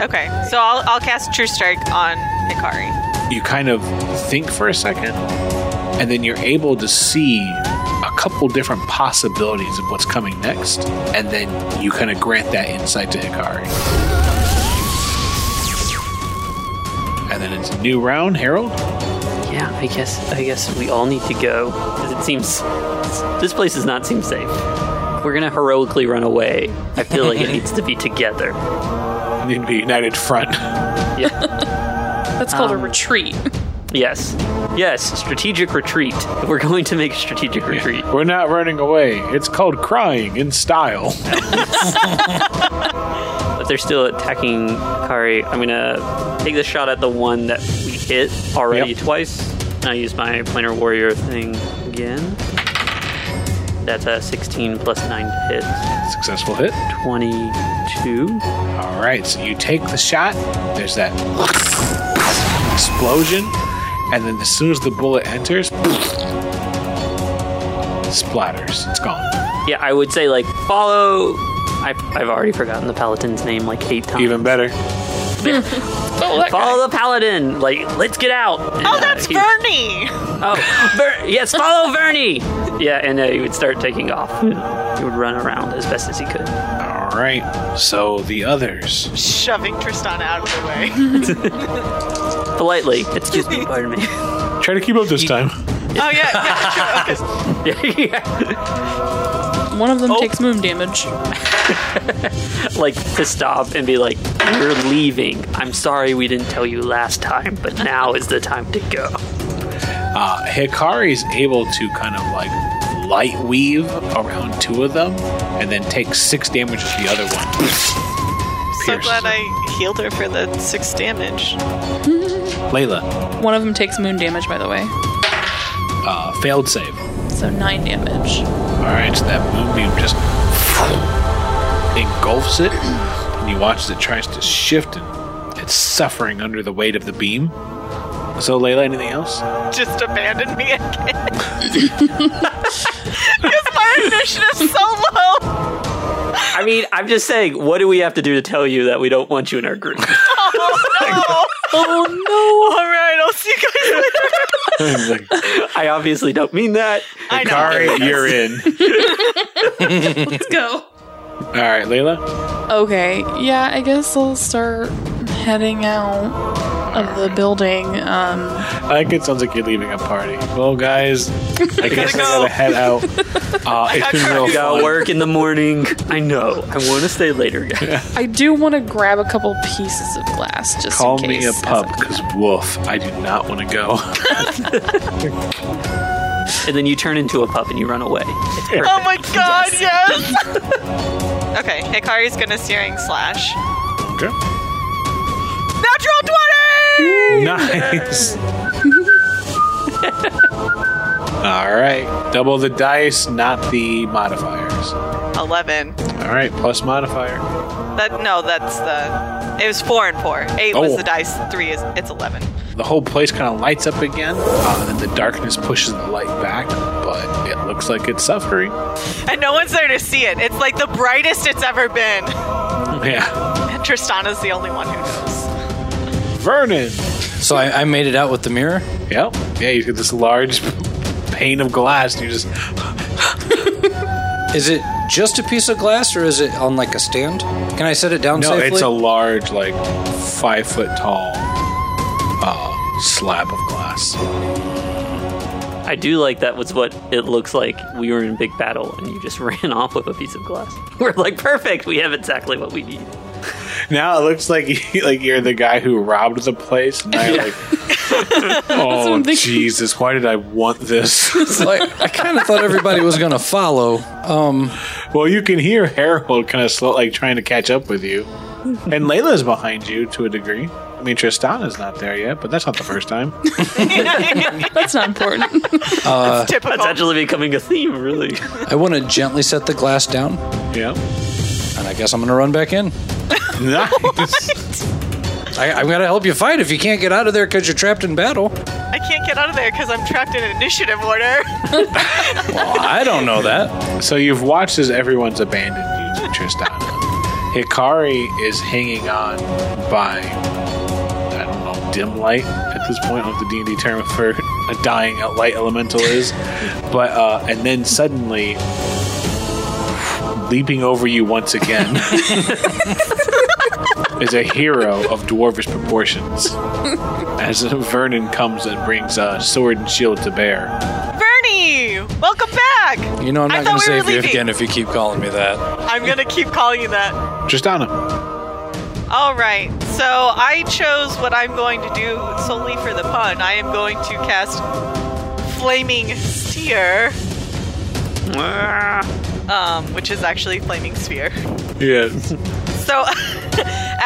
okay. So I'll I'll cast True Strike on Hikari. you kind of think for a second, and then you're able to see a couple different possibilities of what's coming next, and then you kind of grant that insight to Hikari. And then it's a new round, Harold. Yeah, I guess I guess we all need to go because it seems this place does not seem safe. We're gonna heroically run away. I feel like it needs to be together. You need to be united front. Yeah. That's called a Um, retreat. Yes. Yes. Strategic retreat. We're going to make a strategic retreat. We're not running away. It's called crying in style. But they're still attacking Kari. I'm gonna take the shot at the one that we hit already Yep. twice. And I use my planar warrior thing again. That's a 16 plus 9 to hit. Successful hit. 22. All right, so you take the shot. There's that explosion, and then as soon as the bullet enters, splatters. It's gone. Yeah, I would say like follow. I've, I've already forgotten the paladin's name like eight times. Even better. Oh, that guy. follow the paladin. Like let's get out. And, Oh, uh, that's he- Bernie. Oh, Ver- yes, follow Vernie. Yeah, and uh, he would start taking off. He would run around as best as he could. All All right. So the others. Shoving Tristan out of the way. Politely. Excuse me, pardon me. Try to keep up this time. oh yeah, yeah, true. Okay. yeah, yeah. One of them Oh. takes moon damage. Like to stop and be like, "We're leaving. I'm sorry we didn't tell you last time, but now is the time to go." Uh, Hikari's able to kind of like light weave around two of them and then take six damage to the other one. So glad. I healed her for the six damage. Layla, One of them takes moon damage, by the way. uh, failed save. So nine damage. All right, so that moonbeam just engulfs it, and you watch as it tries to shift, and it's suffering under the weight of the beam. So, Layla, anything else? Just abandon me again. Because my initiative's so low. I mean, I'm just saying, what do we have to do to tell you that we don't want you in our group? Oh no. oh no. All right, I'll see you guys later. I obviously don't mean that. I know. Hikari, you're in. Let's go. All right, Layla. Okay, yeah, I guess I'll start heading out of the building. Um, I think it sounds like you're leaving a party. Well, guys, I guess I go. gotta head out. Uh, it's got been real curfew. Got fun. work in the morning. I know. I want to stay later, guys. I do want to grab a couple pieces of glass just Call in me case. a as pup, because woof, I do not want to go. And then you turn into a pup and you run away. It's. Oh my god, yes! okay, Hikari's gonna searing slash. Okay. Natural 20! Nice. All right, double the dice, not the modifiers. 11. All right, plus modifier. That No, that's the. It was 4 and 4. 8 was Oh. the dice, 3 is. It's 11. The whole place kind of lights up again, uh, and then the darkness pushes the light back, but it looks like it's suffering. And no one's there to see it. It's like the brightest it's ever been. Yeah. And Tristana's the only one who knows. Vernon. So I, I made it out with the mirror. Yep. Yeah, you get this large pane of glass, and you just Is it just a piece of glass or is it on like a stand? Can I set it down no, safely? it's a large, like five foot tall uh, slab of glass. I do like that was what it looks like. We were in big battle and you just ran off with a piece of glass. We're like, perfect. We have exactly what we need. Now it looks like you, like you're the guy who robbed the place. And now you're like, oh Jesus, why did I want this? like, I kind of thought everybody was going to follow. Um, well, you can hear Harold kind of slow, like trying to catch up with you, and Layla's behind you to a degree. I mean, Tristana's not there yet, but that's not the first time. That's not important. Typical. That's actually becoming a theme, really. I want to gently set the glass down, yeah, and I guess I'm going to run back in. Nice. I, I'm going to help you fight if you can't get out of there because you're trapped in battle. I can't get out of there because I'm trapped in initiative order. Well, I don't know that. So you've watched as everyone's abandoned you, Tristana. Hikari is hanging on by, I don't know, dim light at this point. I don't know what the D and D term for a dying light elemental is, but uh, and then suddenly leaping over you once again is a hero of dwarvish proportions. As Vernon comes and brings a sword and shield to bear. Bernie! Welcome back! You know, I'm I not going to we were save you leaving. again if you keep calling me that. I'm gonna keep calling you that. Tristana. All right, so I chose what I'm going to do solely for the pun. I am going to cast Flaming Steer, um, which is actually Flaming Sphere. Yes. So,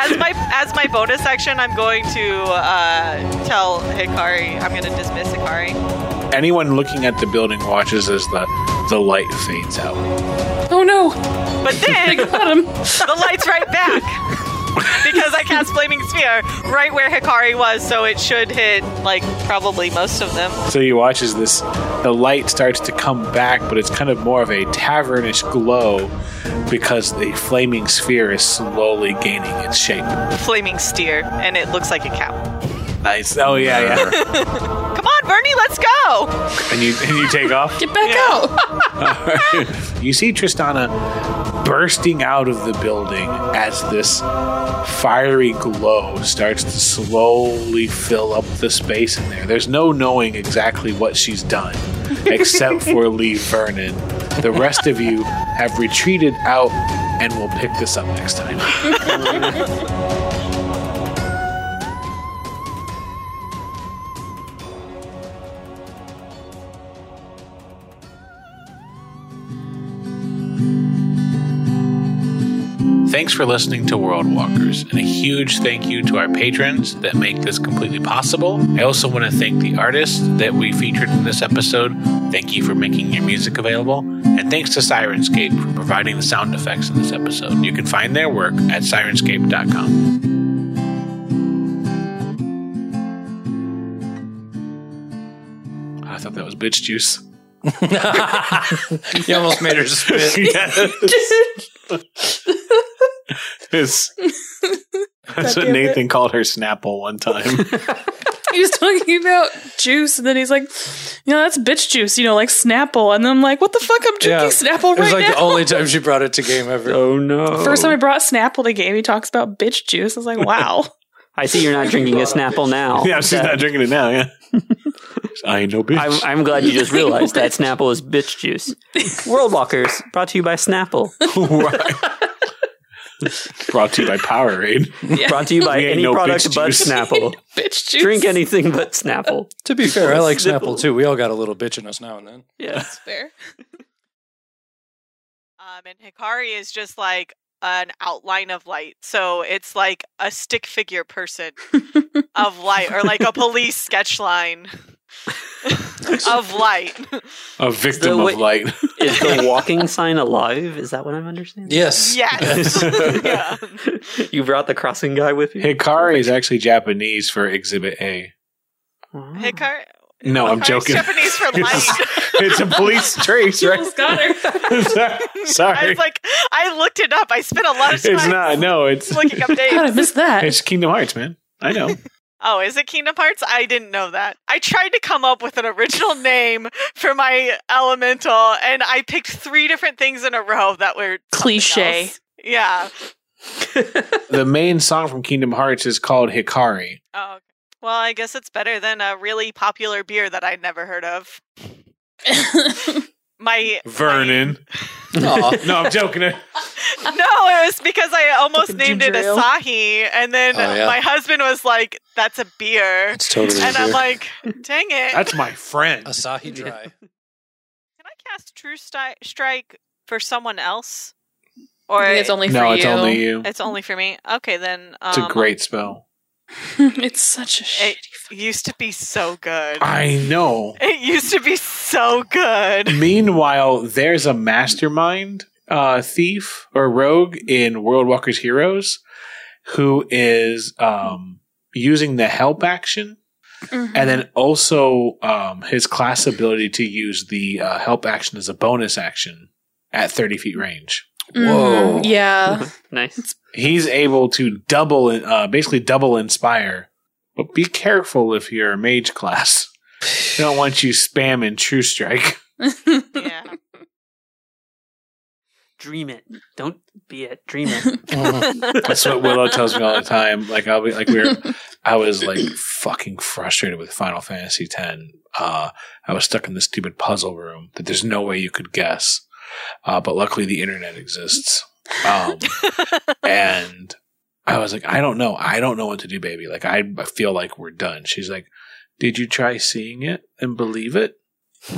as my as my bonus action, I'm going to uh, tell Hikari. I'm going to dismiss Hikari. Anyone looking at the building watches as the the light fades out. oh no! But then Got him. the light's right back because I cast Flaming Sphere right where Hikari was, so it should hit like probably most of them. So you watch as this the light starts to come back, but it's kind of more of a tavernish glow because the flaming sphere is slowly gaining its shape. Flaming Steer, and it looks like a cow. Nice. Oh yeah, yeah. Come on, Bernie, let's go! and you and you take off. Get back Yeah. out. you see Tristana bursting out of the building as this fiery glow starts to slowly fill up the space in there. There's no knowing exactly what she's done, except for Lee Vernon. The rest of you have retreated out, and we'll pick this up next time. Thanks for listening to World Walkers, and a huge thank you to our patrons that make this completely possible. I also want to thank the artists that we featured in this episode. Thank you for making your music available. And thanks to Sirenscape for providing the sound effects in this episode. You can find their work at sirenscape.com. I thought that was bitch juice. you almost made her spit. It's- That's what damn it. Nathan called her Snapple one time. he was talking about juice, and then he's like, you know, that's bitch juice, you know, like Snapple. And then I'm like, what the fuck? I'm drinking Yeah. Snapple It was right like the only time she brought it to game ever. Oh no! First time I brought Snapple to game, he talks about bitch juice. I was like, wow. I see you're not drinking a Snapple now. yeah, she's not drinking it now. Yeah, I ain't no bitch. I'm, I'm glad you just realized that Snapple is bitch juice. World Walkers brought to you by Snapple. Brought to you by Powerade. Brought to you by We ain't any no product bitch but juice. Snapple. bitch juice. Drink anything but Snapple. To be fair, I like Snapple too. We all got a little bitch in us now and then. Yeah. That's fair. Um, and Hikari is just like an outline of light. So it's like a stick figure person of light, or like a police sketch line of light. A victim The of wa- light. Is the walking sign alive? Is that what I'm understanding? Yes. Yes. yeah. you brought the crossing guy with you? Hikari is actually Japanese for Exhibit A. Wow. Hikari. No, I'm Hikari's joking. Japanese for light. it's a police trace, right? Almost got her. I was like, I looked it up. I spent a lot of time It's not. No, it's looking up How did I dates. miss that? it's Kingdom Hearts, man. I know. Oh, is it Kingdom Hearts? I didn't know that. I tried to come up with an original name for my elemental, and I picked three different things in a row that were Cliche. else. Yeah. the main song from Kingdom Hearts is called Hikari. Oh, okay. Well, I guess it's better than a really popular beer that I'd never heard of. My Vernon. Aw. no, I'm joking. No, it was because I almost Fucking named it. Asahi, and then Oh, yeah. my husband was like, "That's a beer," It's totally and I'm beer. like, "Dang it!" That's my friend. Asahi Dry. Can I cast True Sti- Strike for someone else? Or I think it's only for No, you. it's only you. it's only for me? Okay, then. Um, It's a great spell. it's such a shitty. It used to be so good. I know. It used to be so good. Meanwhile, there's a mastermind uh, thief or rogue in World Walker's Heroes who is um, using the help action Mhm. and then also um, his class ability to use the uh, help action as a bonus action at 30 feet range. Whoa. Mhm. Yeah. nice. He's able to double, uh, basically double inspire. But be careful if you're a mage class. They don't want you spamming True Strike. Yeah. Dream it. Don't be it. Dream it. That's what Willow tells me all the time. Like I'll be like we we're I was like fucking frustrated with Final Fantasy X. Uh, I was stuck in this stupid puzzle room that there's no way you could guess. Uh, but luckily the internet exists. Um, and I was like, I don't know. I don't know what to do, baby. Like I, I feel like we're done. She's like, Did you try seeing it and believe it?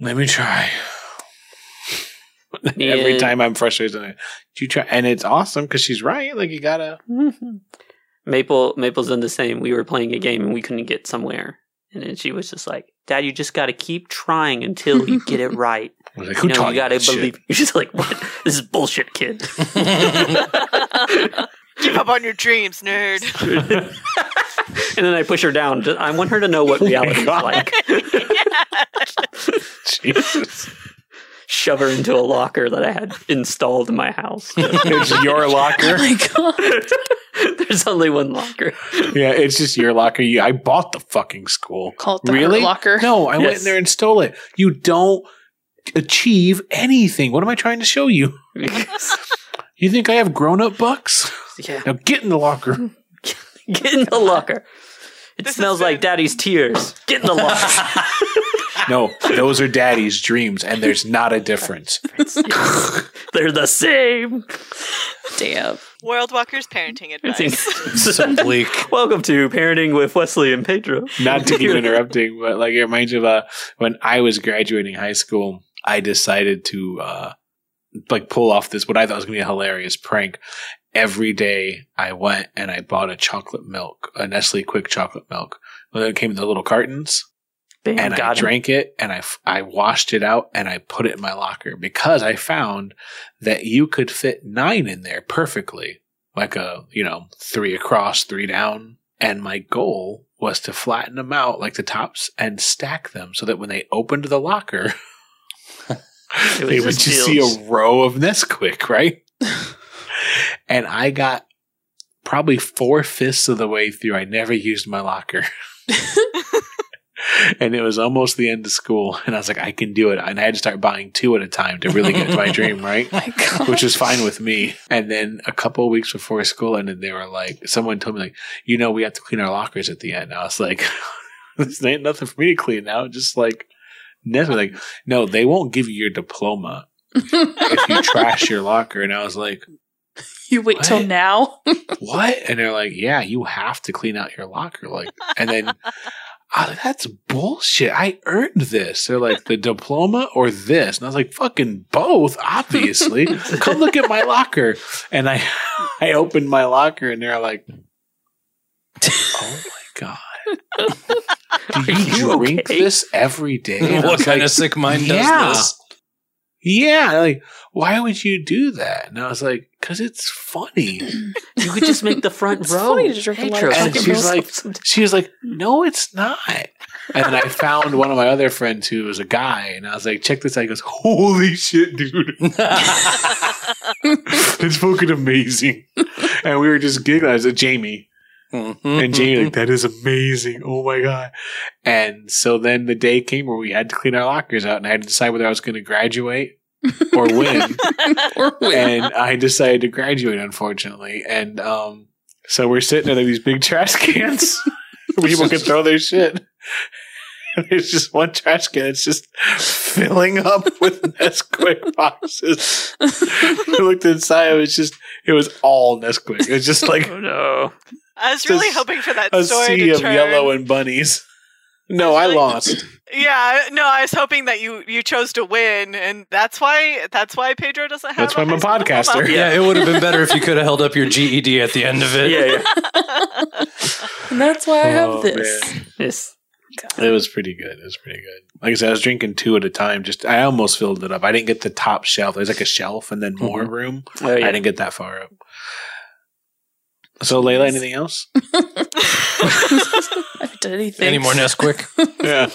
Let me try. Every time I'm frustrated, I'm like, "Do you try, and it's awesome because she's right. Like you gotta. Maple Maple's done the same. We were playing a game and we couldn't get somewhere. And then she was just like, Dad, you just gotta keep trying until you get it right. I was like, Who you know, taught you gotta that shit? believe She's like, What? This is bullshit, kid. Keep up on your dreams, nerd. and then I push her down. I want her to know what Oh reality is like. Jesus, Shove her into a locker that I had installed in my house. it's your oh locker. my god. There's only one locker. Yeah, it's just your locker. You, I bought the fucking school. Call it the really? Locker. No, I went in there and stole it. You don't achieve anything. What am I trying to show you? You think I have grown up bucks? yeah. Now get in the locker. Get in the locker. It This smells has like daddy's tears. Get in the locker. No, those are daddy's dreams, and there's not a difference. They're the same. Damn. World Walker's parenting advice. so bleak. Welcome to Parenting with Wesley and Pedro. Not to keep interrupting, but like it reminds you of uh, when I was graduating high school, I decided to uh, like pull off this what I thought was gonna be a hilarious prank. Every day I went and I bought a chocolate milk, a Nestle Quik chocolate milk. Well, it came in the little cartons. Bam, and I him. drank it and I, f- I washed it out and I put it in my locker because I found that you could fit nine in there perfectly, like a, you know, three across, three down. And my goal was to flatten them out like the tops and stack them so that when they opened the locker, they would just just see a row of Nesquik, right? and I got probably four fifths of the way through. I never used my locker. and it was almost the end of school. And I was like, I can do it. And I had to start buying two at a time to really get to my dream, right? Oh my Which is fine with me. And then a couple of weeks before school ended, they were like, someone told me, like, you know, we have to clean our lockers at the end. I was like, this ain't nothing for me to clean now. Just like, Nestle, like, no, they won't give you your diploma if you trash your locker. And I was like, you wait till now. what? And they're like, yeah, you have to clean out your locker. Like, and then I was like, that's bullshit. I earned this. They're like, the diploma or this? And I was like, fucking both, obviously. Come look at my locker. And I, I opened my locker and they're like, oh my God. Do you, you drink okay? this every day? And what kind like, of sick mind yeah. does this? Yeah, like why would you do that? And I was like, because it's funny. You could just make the front It's row. funny to drink a lot And she's like- some- She was like, no, it's not. And then I found one of my other friends who was a guy, and I was like, check this out. He goes, holy shit, dude. it's fucking amazing. And we were just giggling. I was like, Jamie. Mm-hmm. And Jamie, like, that is amazing. Oh my God. And so then the day came where we had to clean our lockers out, and I had to decide whether I was going to graduate or win. or wait. and I decided to graduate, unfortunately. And um, so we're sitting in these big trash cans people can throw their shit. There's just one trash can It's just filling up with Nesquik boxes. I looked inside, it was just, it was all Nesquik. It was just like Oh no. I was really hoping for that a story sea to of turn. yellow and bunnies. No, I Really? lost. Yeah, no, I was hoping that you you chose to win, and that's why that's why Pedro doesn't have. That's why I'm a podcaster. diploma. Yeah, it would have been better if you could have held up your GED at the end of it. Yeah, yeah. and that's why I have Oh, this. man. Yes. It was pretty good. It was pretty good. Like I said, I was drinking two at a time. Just I almost filled it up. I didn't get the top shelf. There's like a shelf and then more mm-hmm. room. Oh, I didn't get that far up. So Layla, anything else? I haven't done anything. Any more Nesquik? yeah.